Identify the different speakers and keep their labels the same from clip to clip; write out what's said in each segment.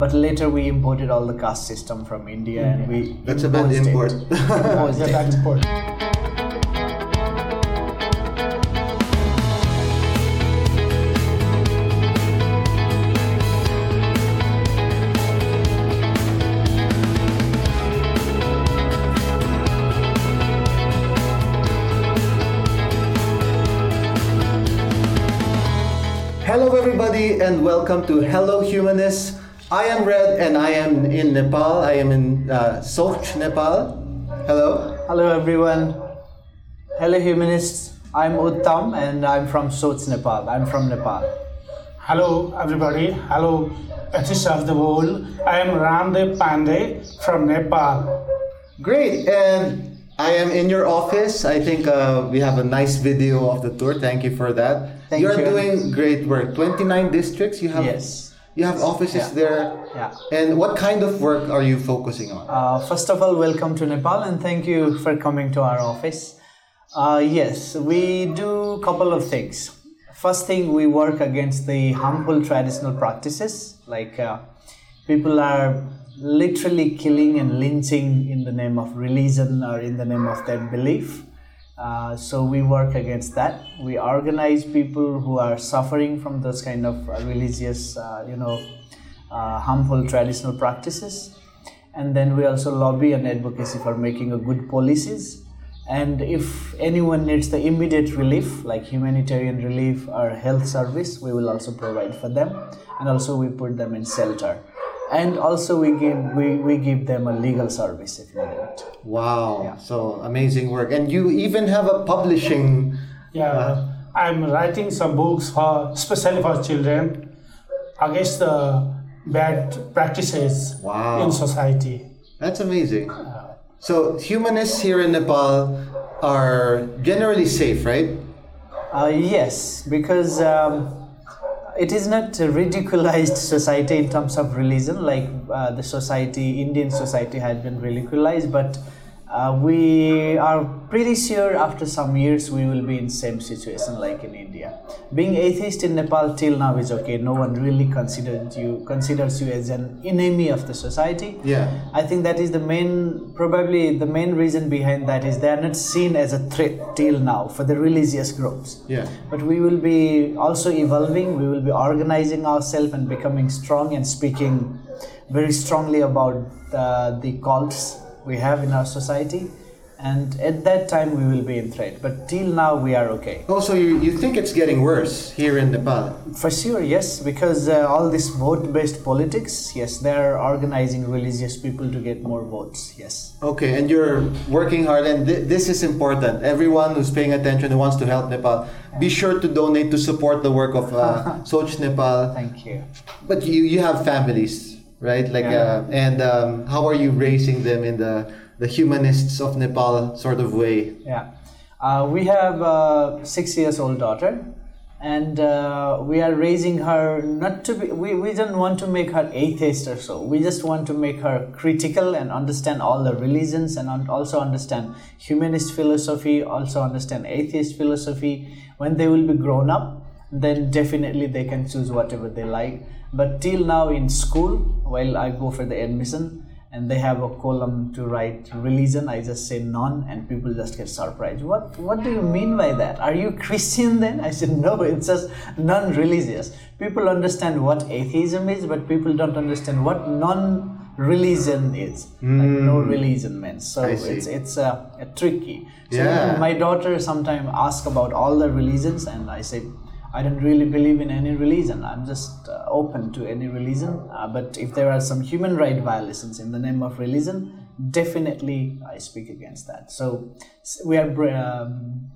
Speaker 1: But later we imported all the caste system from India and we
Speaker 2: That's a bad import.
Speaker 1: It. Imposed
Speaker 3: Yeah,
Speaker 1: it.
Speaker 3: that's.
Speaker 2: Hello, everybody, and welcome to Hello Humanists. I am Red, and I am in Nepal. I am in uh, Soch, Nepal. Hello.
Speaker 1: Hello everyone. Hello humanists. I'm Uttam and I'm from Soch, Nepal. I'm from Nepal.
Speaker 3: Hello, everybody. Hello, artists of the world. I am Ramdev Pandey from Nepal.
Speaker 2: Great, and I am in your office. I think uh, we have a nice video of the tour. Thank you for that.
Speaker 1: Thank
Speaker 2: You're
Speaker 1: you.
Speaker 2: doing great work. 29 districts. You have.
Speaker 1: Yes.
Speaker 2: You have offices
Speaker 1: Yeah.
Speaker 2: there.
Speaker 1: Yeah.
Speaker 2: And what kind of work are you focusing on?
Speaker 1: Uh, first of all, welcome to Nepal and thank you for coming to our office. Uh, yes, we do a couple of things. First thing, we work against the harmful traditional practices like uh, people are literally killing and lynching in the name of religion or in the name of their belief. Uh, so we work against that. We organize people who are suffering from those kind of religious, uh, you know, uh, harmful traditional practices. And then we also lobby and advocacy for making a good policies. And if anyone needs the immediate relief like humanitarian relief or health service we will also provide for them. And also we put them in shelter and also we give we, we give them a legal service if you want
Speaker 2: Wow. So amazing work. And you even have a publishing.
Speaker 3: Yeah, I'm writing some books for, especially for children, against the bad practices
Speaker 2: Wow.
Speaker 3: in society.
Speaker 2: That's amazing. So humanists here in Nepal are generally safe, right?
Speaker 1: Uh, yes, because um, it is not a ridiculized society in terms of religion, like uh, the society, Indian society had been ridiculized, but uh, we are pretty sure after some years we will be in same situation like in India. Being atheist in Nepal till now is okay. No one really considers you considers you as an enemy of the society.
Speaker 2: Yeah.
Speaker 1: I think that is the main, probably the main reason behind that is they are not seen as a threat till now for the religious groups.
Speaker 2: Yeah.
Speaker 1: But we will be also evolving, we will be organizing ourselves and becoming strong and speaking very strongly about the, the cults we have in our society. And at that time, we will be in threat. But till now, we are okay.
Speaker 2: Also, you, you think it's getting worse here in Nepal?
Speaker 1: For sure, yes, because uh, all this vote based politics, yes, they are organizing religious people to get more votes, yes.
Speaker 2: Okay, and you're working hard, and th- this is important. Everyone who's paying attention who wants to help Nepal, be sure to donate to support the work of uh, Soch Nepal.
Speaker 1: Thank you.
Speaker 2: But you you have families, right? Like,
Speaker 1: Yeah.
Speaker 2: uh, and um, how are you raising them in the the humanists of Nepal sort of way?
Speaker 1: Yeah, uh, we have a six years old daughter, and uh, we are raising her not to be. We, we don't want to make her atheist or so. We just want to make her critical and understand all the religions and also understand humanist philosophy, also understand atheist philosophy. When they will be grown up, then definitely they can choose whatever they like. But till now in school, while I go for the admission, and they have a column to write religion. I just say none and people just get surprised. What what do you mean by that? Are you christian then? I said no it's just non-religious. People understand what atheism is but people don't understand what non-religion is. Like no religion means so it's it's uh, a tricky. So
Speaker 2: Yeah.
Speaker 1: my daughter sometimes ask about all the religions and i say I don't really believe in any religion. I'm just uh, open to any religion. Uh, but if there are some human right violations in the name of religion, definitely I speak against that. So s- we are br- um,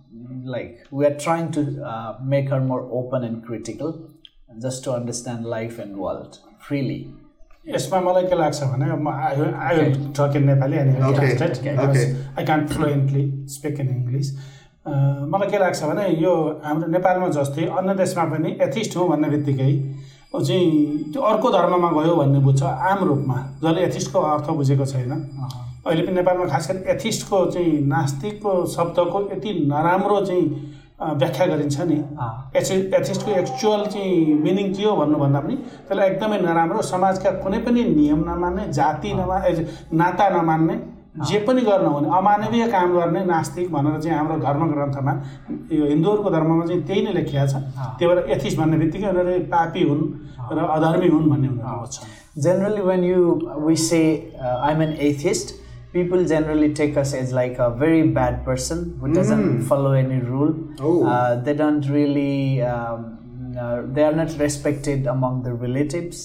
Speaker 1: like we are trying to uh, make her more open and critical, just to understand life and world freely.
Speaker 3: यसमा मलाई के लाग्छ भने म आई I will talk in Nepali end
Speaker 2: Okay,
Speaker 3: translate
Speaker 2: okay.
Speaker 3: I can't fluently speak in English मलाई के लाग्छ भने यो हाम्रो नेपालमा जस्तै अन्य देशमा पनि एथिस्ट हो भन्ने बित्तिकै ऊ चाहिँ त्यो अर्को धर्ममा गयो भन्ने बुझ्छ आम रूपमा जसले एथिस्टको अर्थ बुझेको छैन अहिले पनि नेपालमा खास गरी एथिस्टको चाहिँ नास्तिकको शब्दको यति नराम्रो चाहिँ व्याख्या गरिन्छ नि। एथि एथिस्टको एक्चुअल चाहिँ मिनिङ के हो भन्नुभन्दा पनि त्यसलाई एकदमै नराम्रो समाजका कुनै पनि नियम नमान्ने जाति नमा नाता नमान्ने जे पनि गर्न हुने अमानवीय काम गर्ने नास्तिक भनेर चाहिँ हाम्रो धर्म ग्रन्थमा यो हिन्दूहरूको धर्ममा चाहिँ त्यही नै लेखिया छ। त्यही भएर एथिस्ट भन्ने बित्तिकै उनीहरू पापी हुन् र अधर्मी हुन् भन्ने छ
Speaker 1: generally when you we I mean atheist people generally take us as like a very bad person follow any rule they don't really they are not respected among the relatives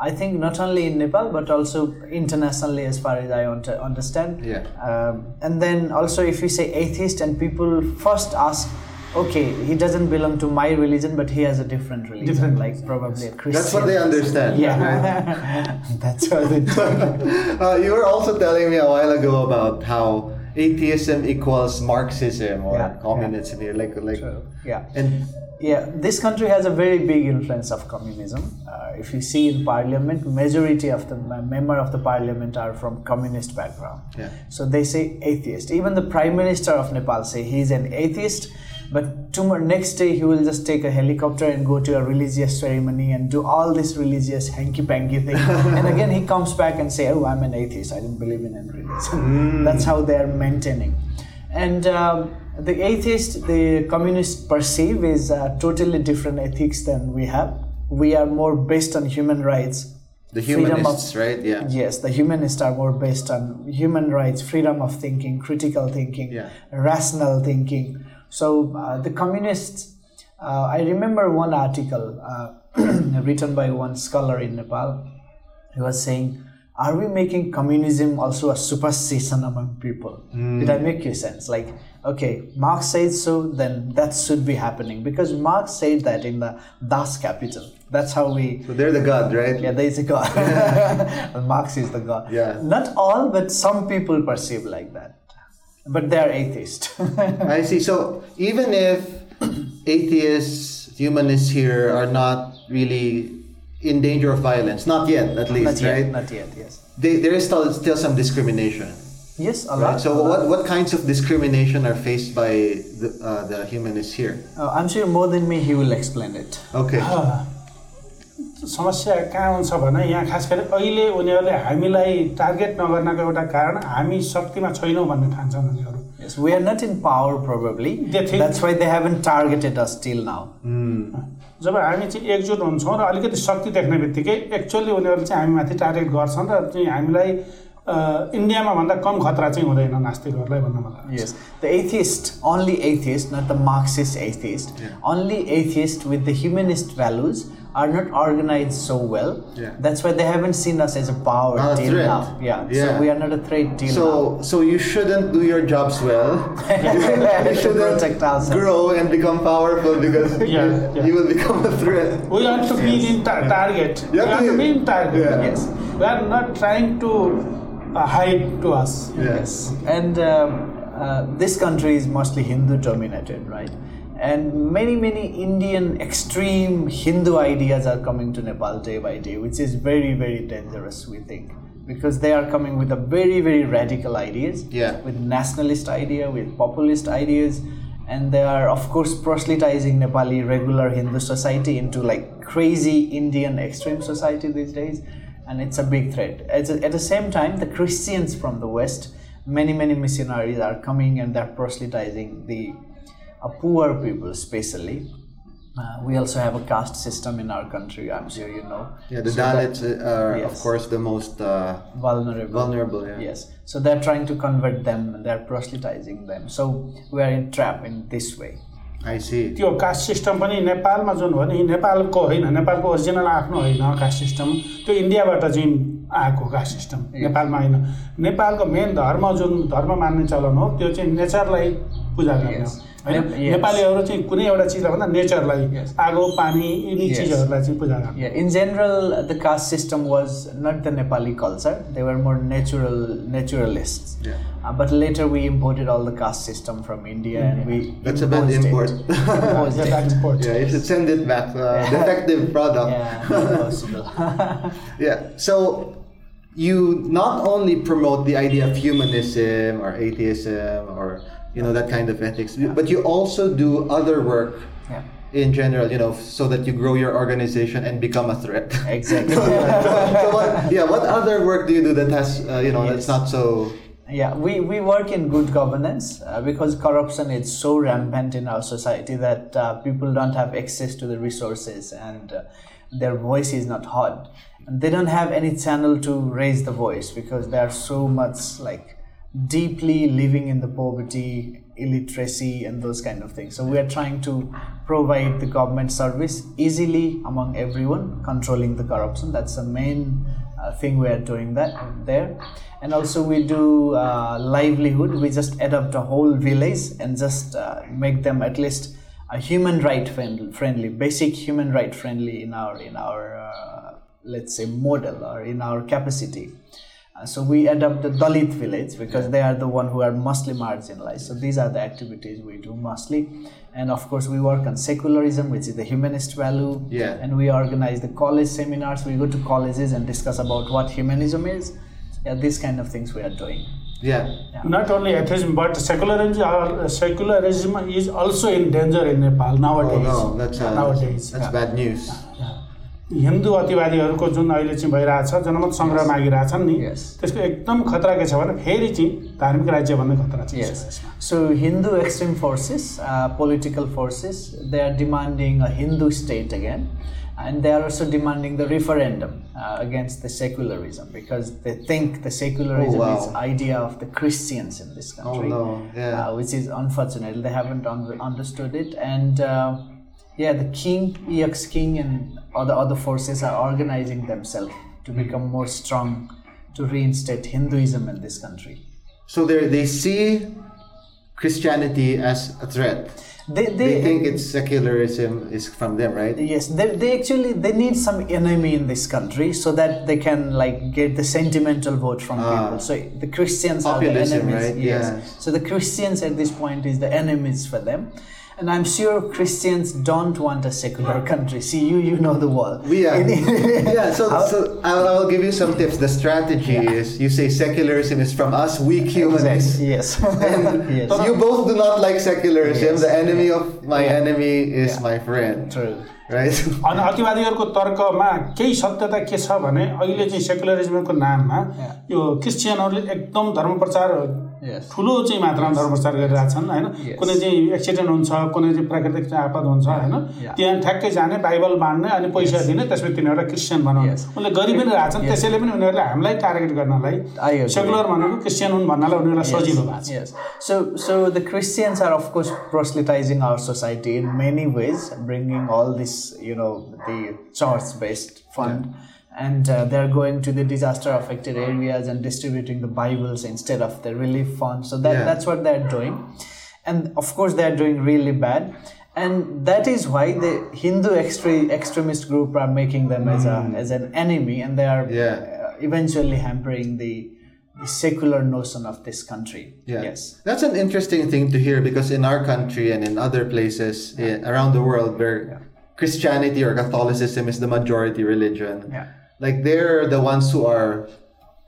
Speaker 1: I think not only in Nepal but also internationally, as far as I understand.
Speaker 2: Yeah.
Speaker 1: Um, and then also, if you say atheist, and people first ask, okay, he doesn't belong to my religion, but he has a different religion,
Speaker 3: Different
Speaker 1: like probably a Christian.
Speaker 2: That's what they understand.
Speaker 1: Yeah, that's what they do.
Speaker 2: Uh, you were also telling me a while ago about how atheism equals Marxism or
Speaker 1: Yeah,
Speaker 2: communism here, like like,
Speaker 1: Yeah.
Speaker 2: and
Speaker 1: Yeah, this country has a very big influence of communism. Uh, if you see in parliament, majority of the member of the parliament are from communist background.
Speaker 2: Yeah.
Speaker 1: So they say atheist. Even the prime minister of Nepal say he's an atheist, but tomorrow next day he will just take a helicopter and go to a religious ceremony and do all this religious hanky panky thing. and again he comes back and say, "Oh, I'm an atheist. I don't believe in any religion." That's how they are maintaining. And um, the atheist, the communists perceive is a totally different ethics than we have. We are more based on human rights.
Speaker 2: the
Speaker 1: freedom of-
Speaker 2: humanists, right? Yeah.
Speaker 1: Yes, the humanists are more based on human rights, freedom of thinking, critical thinking,
Speaker 2: Yeah.
Speaker 1: rational thinking. So uh, the communists, uh, I remember one article uh, written by one scholar in Nepal. He was saying, "Are we making communism also a superstition among people?" Did I make you sense? Like, okay, Marx said so, then that should be happening because Marx said that in the Das Kapital. That's how we
Speaker 2: So they're the god, right?
Speaker 1: yeah, there is a God. Marx is the God.
Speaker 2: Yeah.
Speaker 1: Not all, but some people perceive like that. But they are atheist.
Speaker 2: I see. So even if atheists, humanists here are not really in danger of violence, not yet, at least,
Speaker 1: not yet.
Speaker 2: right?
Speaker 1: Not yet. Yes.
Speaker 2: They, there is still, still some discrimination.
Speaker 1: Yes, a
Speaker 2: Right?
Speaker 1: lot.
Speaker 2: So
Speaker 1: a lot.
Speaker 2: what, what kinds of discrimination are faced by the, uh, the humanists here?
Speaker 1: Uh, I'm sure more than me, he will explain it.
Speaker 2: Okay.
Speaker 3: समस्या कहाँ हुन्छ भने यहाँ खास गरी अहिले उनीहरूले हामीलाई टार्गेट नगर्नको एउटा कारण हामी शक्तिमा छैनौँ भन्ने ठान्छन् उनीहरू
Speaker 1: Yes, we are not in power probably.
Speaker 3: They think-
Speaker 1: That's why they haven't targeted us till now.
Speaker 3: जब हामी चाहिँ एकजुट हुन्छौँ र अलिकति शक्ति देख्ने बित्तिकै एक्चुअली उनीहरूले चाहिँ हामीमाथि टार्गेट गर्छन् र चाहिँ हामीलाई इन्डियामा भन्दा कम खतरा चाहिँ हुँदैन नास्तिकहरूलाई भन्ने मलाई लाग्छ।
Speaker 1: Yes, the atheist, only atheist, not the Marxist atheist, only atheist with the humanist values are not organized so well.
Speaker 2: Yeah.
Speaker 1: That's why they haven't seen us as a power
Speaker 2: Not a
Speaker 1: till
Speaker 2: threat.
Speaker 1: now. Yeah.
Speaker 2: Yeah.
Speaker 1: so we are not a threat till now.
Speaker 2: So, so you shouldn't do your jobs well. you
Speaker 1: to
Speaker 2: shouldn't
Speaker 1: protect ourselves.
Speaker 2: grow and become powerful because
Speaker 3: Yeah,
Speaker 2: you,
Speaker 3: yeah.
Speaker 2: you will become a threat.
Speaker 3: We want to be in ta- target.
Speaker 2: You
Speaker 3: We
Speaker 2: have
Speaker 3: want
Speaker 2: to-
Speaker 3: to be in target.
Speaker 2: Yeah.
Speaker 1: Yes.
Speaker 3: We are not trying to uh, hide to us.
Speaker 2: Yes.
Speaker 1: And um, uh, this country is mostly Hindu dominated, right? And many, many Indian extreme Hindu ideas are coming to Nepal day by day, which is very, very dangerous, we think. Because they are coming with a very, very radical ideas,
Speaker 2: Yeah.
Speaker 1: with nationalist idea, with populist ideas, and they are, of course, proselytizing Nepali regular Hindu society into like crazy Indian extreme society these days, and it's a big threat. At, at the same time, the Christians from the West, many, many missionaries are coming and they're proselytizing the uh, poor people, especially. Uh, we also have a caste system in our country, I'm sure you know.
Speaker 2: Yeah, the
Speaker 1: So
Speaker 2: Dalits uh, are, of course, the most uh,
Speaker 1: vulnerable.
Speaker 2: vulnerable. Yeah.
Speaker 1: Yes. So they're trying to convert them they're proselytizing them. So we are in trap in this way.
Speaker 3: त्यो caste system पनि नेपालमा जुन हो नि नेपालको होइन नेपालको original आफ्नो होइन कास्ट सिस्टम त्यो इन्डियाबाट चाहिँ आएको कास्ट सिस्टम नेपालमा होइन। नेपालको मेन धर्म जुन धर्म मान्ने चलन हो त्यो चाहिँ नेचरलाई पूजा गर्ने हो. होइन
Speaker 1: Yes.
Speaker 3: नेपालीहरू चाहिँ कुनै एउटा चिजलाई भन्दा नेचरलाई
Speaker 1: Yes.
Speaker 3: आगो पानी यिनी
Speaker 1: Yes.
Speaker 3: चिजहरूलाई चाहिँ पूजा गर्ने
Speaker 1: Yeah. In general, the caste system was not the Nepali culture. They were more natural naturalists.
Speaker 2: Yeah.
Speaker 1: Uh, but later we imported all the caste system from India and we
Speaker 2: That's a bad
Speaker 1: imposed it.
Speaker 2: import.
Speaker 1: Imposed
Speaker 3: Yeah,
Speaker 1: it.
Speaker 3: that's important.
Speaker 2: Yeah, you should send it back. Uh,
Speaker 1: Yeah.
Speaker 2: defective product.
Speaker 1: Yeah, not possible.
Speaker 2: Yeah. So you not only promote the idea of humanism or atheism or you know that kind of ethics. But you also do other work
Speaker 1: Yeah.
Speaker 2: in general, you know, so that you grow your organization and become a threat.
Speaker 1: Exactly.
Speaker 2: so what, yeah, what other work do you do that has, uh, you know,
Speaker 1: Yes.
Speaker 2: that's not so?
Speaker 1: Yeah, we, we work in good governance uh, because corruption is so rampant in our society that uh, people don't have access to the resources and uh, their voice is not heard. And they don't have any channel to raise the voice because they are so much like deeply living in the poverty, illiteracy, and those kind of things. So we are trying to provide the government service easily among everyone, controlling the corruption. That's the main uh, thing we are doing that there. And also we do uh, livelihood. We just adopt a whole village and just uh, make them at least a human right friendly, friendly, basic human right friendly in our in our uh, let's say model or in our capacity. Uh, so we adopt the Dalit village because they are the one who are mostly marginalized. So these are the activities we do mostly, and of course we work on secularism, which is the humanist value.
Speaker 2: Yeah.
Speaker 1: And we organize the college seminars. We go to colleges and discuss about what humanism is. Yeah, these kind of things we are doing.
Speaker 2: Yeah.
Speaker 3: Not only atheism, but secularism, are- secularism is also in danger in Nepal nowadays.
Speaker 2: Oh no, that's uh,
Speaker 3: nowadays.
Speaker 2: that's bad news.
Speaker 3: Hindu अतिवादीहरूको जुन अहिले चाहिँ भइरहेको छ जनमत सङ्ग्रह मागिरहेछ नि
Speaker 1: yes
Speaker 3: त्यसको एकदम खतरा के छ भने फेरि चाहिँ धार्मिक राज्य भन्ने खतरा छ
Speaker 1: yes so Hindu extreme forces political forces they are demanding a Hindu state again and they are also demanding the referendum against the secularism because they think the secularism is idea of the Christians in this country which is unfortunately they happen to it and yeah, the king, ex king, and other other forces are organizing themselves to become more strong to reinstate Hinduism in this country.
Speaker 2: So they they see Christianity as a threat.
Speaker 1: They,
Speaker 2: They think it's secularism is from them, right?
Speaker 1: Yes, they, they actually they need some enemy in this country so that they can like get the sentimental vote from
Speaker 2: Ah.
Speaker 1: people. So the Christians are the enemies.
Speaker 2: right?
Speaker 1: Yes.
Speaker 2: Yes.
Speaker 1: So the Christians at this point is the enemies for them. And I'm sure Christians don't want a secular country. See, you you know the world.
Speaker 2: We are.
Speaker 1: Any-
Speaker 2: yeah, so, so I'll, I'll give you some tips. The strategy is you say secularism is from us, weak humanists.
Speaker 1: yes.
Speaker 2: And
Speaker 1: yes.
Speaker 2: you both do not like secularism.
Speaker 1: Yes.
Speaker 2: The enemy of my
Speaker 1: Yeah.
Speaker 2: enemy is
Speaker 1: Yeah.
Speaker 2: my friend.
Speaker 1: True.
Speaker 2: Right?
Speaker 3: अनि अतिवादीहरूको तर्कमा केही सत्यता के छ भने अहिले चाहिँ सेकुलरिजमको नाममा
Speaker 1: Yeah.
Speaker 3: यो क्रिस्चियनहरूले एकदम धर्म प्रचार
Speaker 1: Yes.
Speaker 3: ठुलो चाहिँ मात्रामा धर्मप्रचार गरिरहेको छन् होइन? कुनै चाहिँ एक्सिडेन्ट हुन्छ कुनै चाहिँ प्राकृतिक आपद हुन्छ होइन? त्यहाँ ठ्याक्कै जाने बाइबल बाँड्ने अनि पैसा दिने त्यसपछि तिनीहरूलाई क्रिस्चियन बनाउने उनले गरि पनि रहेछन् त्यसैले पनि उनीहरूले हामीलाई टार्गेट गर्नलाई सेकुलर भनेको क्रिस्चियन हुन् भन्नलाई उनीहरूलाई सजिलो भएको छ।
Speaker 1: So so the Christians are of course proselytizing our society in many ways bringing all this you know the church based fund and uh, they're going to the disaster-affected areas and distributing the Bibles instead of the relief fund. So that
Speaker 2: Yeah.
Speaker 1: that's what they're doing, and of course they're doing really bad. And that is why the Hindu extre- extremist group are making them as a as an enemy, and they are
Speaker 2: Yeah.
Speaker 1: uh, eventually hampering the, the secular notion of this country.
Speaker 2: Yeah.
Speaker 1: Yes.
Speaker 2: That's an interesting thing to hear because in our country and in other places eh, around the world where Christianity or Catholicism is the majority religion,
Speaker 1: Yeah.
Speaker 2: like they're the ones who are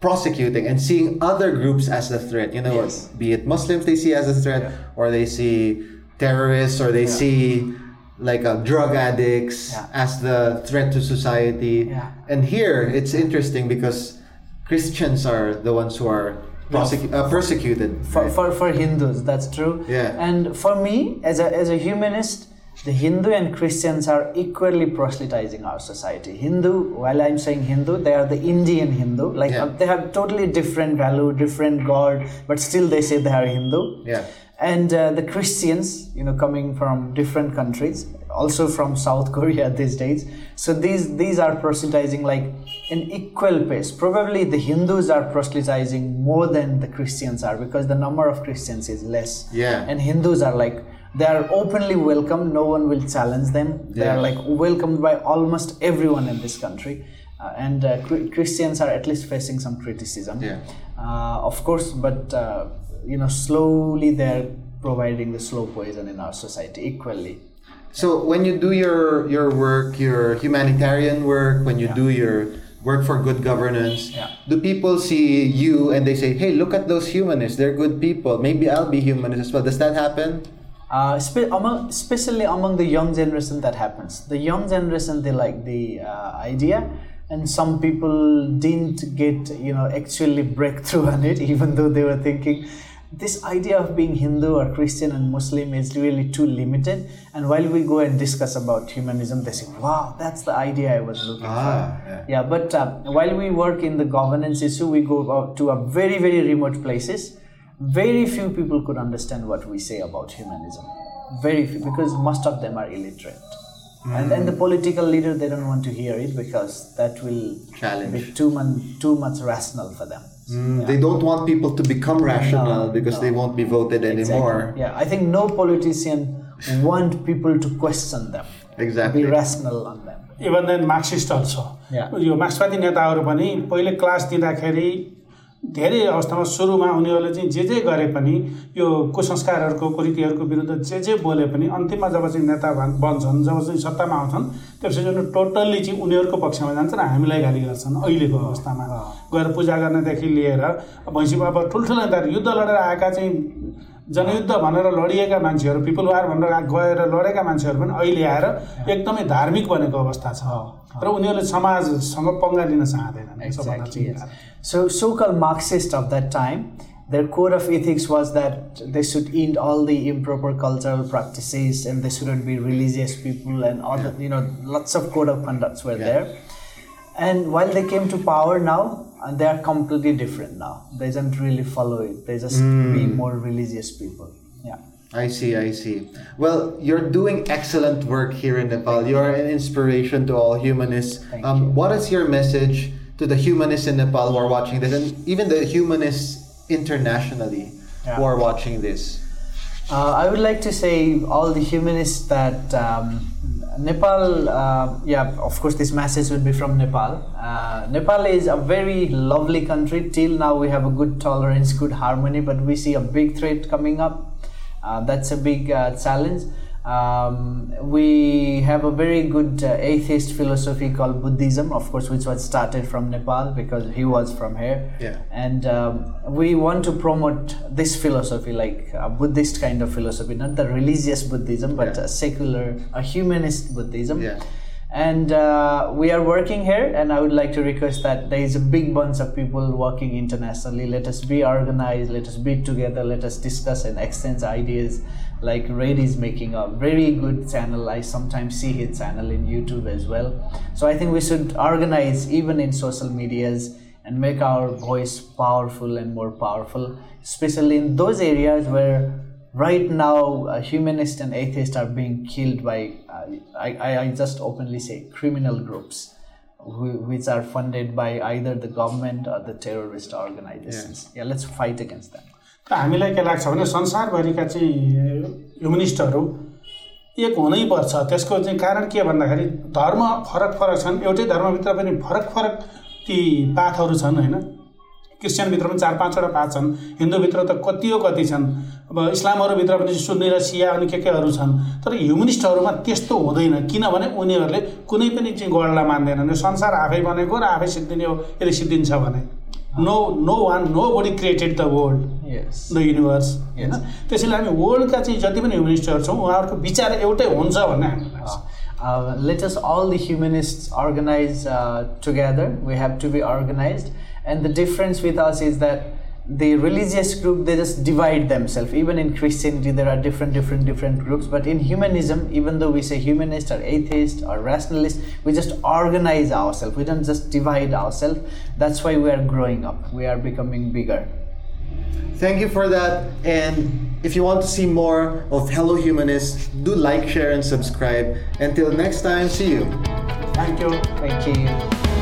Speaker 2: prosecuting and seeing other groups as a threat. You know,
Speaker 1: Yes.
Speaker 2: be it Muslims they see as a threat,
Speaker 1: Yeah.
Speaker 2: or they see terrorists, or they
Speaker 1: Yeah.
Speaker 2: see like uh, drug addicts
Speaker 1: Yeah.
Speaker 2: as the threat to society.
Speaker 1: Yeah.
Speaker 2: And here it's interesting because Christians are the ones who are prosecu- uh, persecuted.
Speaker 1: For, for, for Hindus, that's true.
Speaker 2: Yeah.
Speaker 1: And for me, as a, as a humanist, the Hindu and Christians are equally proselytizing our society. Hindu, while I'm saying Hindu, they are the Indian Hindu. Like
Speaker 2: Yeah.
Speaker 1: they have totally different value, different God, but still they say they are Hindu.
Speaker 2: Yeah.
Speaker 1: And uh, the Christians, you know, coming from different countries, also from South Korea these days. So these these are proselytizing like in equal pace. Probably the Hindus are proselytizing more than the Christians are because the number of Christians is less.
Speaker 2: Yeah.
Speaker 1: And Hindus are like they are openly welcomed. No one will challenge them. They
Speaker 2: Yeah.
Speaker 1: are like welcomed by almost everyone in this country. Uh, and uh, Christians are at least facing some criticism
Speaker 2: Yeah.
Speaker 1: uh, of course but uh, you know slowly they're providing the slow poison in our society equally
Speaker 2: So when you do your your work, your humanitarian work, when you do your work for good governance.
Speaker 1: Yeah.
Speaker 2: Do people see you and they say, "Hey, look at those humanists. They're good people. Maybe I'll be humanist as well." Does that happen?
Speaker 1: Uh, spe- among, especially among the young generation, that happens. The young generation they like the uh, idea, and some people didn't get you know actually breakthrough on it, even though they were thinking this idea of being Hindu or Christian and Muslim is really too limited. And while we go and discuss about humanism, they say, "Wow, that's the idea I was looking
Speaker 2: Ah,
Speaker 1: for."
Speaker 2: yeah.
Speaker 1: Yeah, but uh, while we work in the governance issue, we go to a very very remote places Very few people could understand what we say about humanism. Very few, because most of them are illiterate. And then the political leader they don't want to hear it because that will
Speaker 2: Challenge.
Speaker 1: be too much too much rational for them.
Speaker 2: Mm, They don't want people to become rational
Speaker 1: No,
Speaker 2: because
Speaker 1: no.
Speaker 2: they won't be voted anymore.
Speaker 1: Yeah, I think no politician want people to question them.
Speaker 2: Exactly.
Speaker 1: Be rational on them.
Speaker 3: Even then Marxist also
Speaker 1: Yeah.
Speaker 3: यो मार्क्सवादी नेताहरू पनि पहिले class दिँदाखेरि धेरै अवस्थामा सुरुमा उनीहरूले चाहिँ जे जे गरे पनि यो कुसंस्कारहरूको कुरीतिहरूको विरुद्ध जे जे बोले पनि अन्तिममा जब चाहिँ नेता भन्- बन्छन् जब चाहिँ सत्तामा आउँछन् त्यसपछि उनीहरू टोटल्ली चाहिँ उनीहरूको पक्षमा जान्छन् हामीलाई गाली गर्छन्। अहिलेको अवस्थामा गएर पूजा गर्नदेखि लिएर भैँसीमा अब ठुल्ठुलो नेताहरू युद्ध लडेर आएका चाहिँ जनयुद्ध भनेर लडिएका मान्छेहरू पिपल वार भनेर गएर लडेका मान्छेहरू पनि अहिले आएर एकदमै धार्मिक बनेको अवस्था छ र उनीहरूले समाजसँग पङ्गा लिन चाहँदैनन्.
Speaker 1: So, so-called Marxists of that time, their code of ethics was that they should end all the improper cultural practices, and they shouldn't be religious people, and other, you know, lots of code of conducts were
Speaker 2: Yeah.
Speaker 1: there. And while they came to power now, uh, they are completely different now. They don't really follow it. They just be more religious people. Yeah.
Speaker 2: I see, I see. Well, you're doing excellent work here in Nepal. You are an inspiration to all humanists. Um. What is your message to the humanists in Nepal who are watching this, and even the humanists internationally who are watching this?
Speaker 1: Uh, I would like to say all the humanists that um, Nepal, uh, yeah, of course, this message would be from Nepal. Uh, Nepal is a very lovely country. Till now, we have a good tolerance, good harmony, but we see a big threat coming up. Uh, that's a big uh, challenge. Um, we have a very good uh, atheist philosophy called Buddhism, of course, which was started from Nepal because he was from here
Speaker 2: Yeah.
Speaker 1: and um, we want to promote this philosophy like a buddhist kind of philosophy not the religious buddhism but
Speaker 2: Yeah.
Speaker 1: a secular a humanist buddhism
Speaker 2: Yeah.
Speaker 1: and uh, we are working here and i would like to request that there is a big bunch of people working internationally let us be organized let us be together let us discuss and exchange ideas like Red is making a very good channel. I sometimes see his channel in YouTube as well. So I think we should organize even in social medias and make our voice powerful and more powerful, especially in those areas where right now uh, humanists and atheists are being killed by, uh, I, I, I just openly say, criminal groups. Which are funded by either the government or the terrorist organizations. Yeah, let's fight against them.
Speaker 3: त हामीलाई के लाग्छ भने संसारभरिका चाहिँ ह्युमनिस्टहरू एक हुनैपर्छ। त्यसको चाहिँ कारण के भन्दाखेरि धर्म फरक फरक छन्। एउटै धर्मभित्र पनि फरक फरक ती पाथहरू छन् होइन? क्रिस्चियनभित्र पनि चार पाँचवटा पाथ छन्। हिन्दूभित्र त कति हो कति छन्। अब इस्लामहरूभित्र पनि सुन्नी र सिया अनि के केहरू छन्। तर ह्युमनिस्टहरूमा त्यस्तो हुँदैन। किनभने उनीहरूले कुनै पनि चाहिँ गडलाई मान्दैनन्। यो संसार आफै बनेको र आफै सिद्धिने हो। यदि सिद्धिन्छ भने। No no one nobody created the
Speaker 1: world
Speaker 3: the universe होइन त्यसैले हामी वर्ल्डका चाहिँ जति पनि ह्युमनिस्टहरू छौँ उहाँहरूको विचार एउटै हुन्छ भन्ने
Speaker 1: भने latest all the humanist organize together we have to be organize and the difference with us is that the religious group they just divide themselves. Even in christianity there are different different different groups. But in humanism even though we say humanist or atheist or rationalist we just organize ourselves. We don't just divide ourselves. That's why we are growing up. We are becoming bigger.
Speaker 2: Thank you for that. And if you want to see more of hello humanist do like share and subscribe. Until next time see you.
Speaker 3: Thank you.
Speaker 1: Thank you.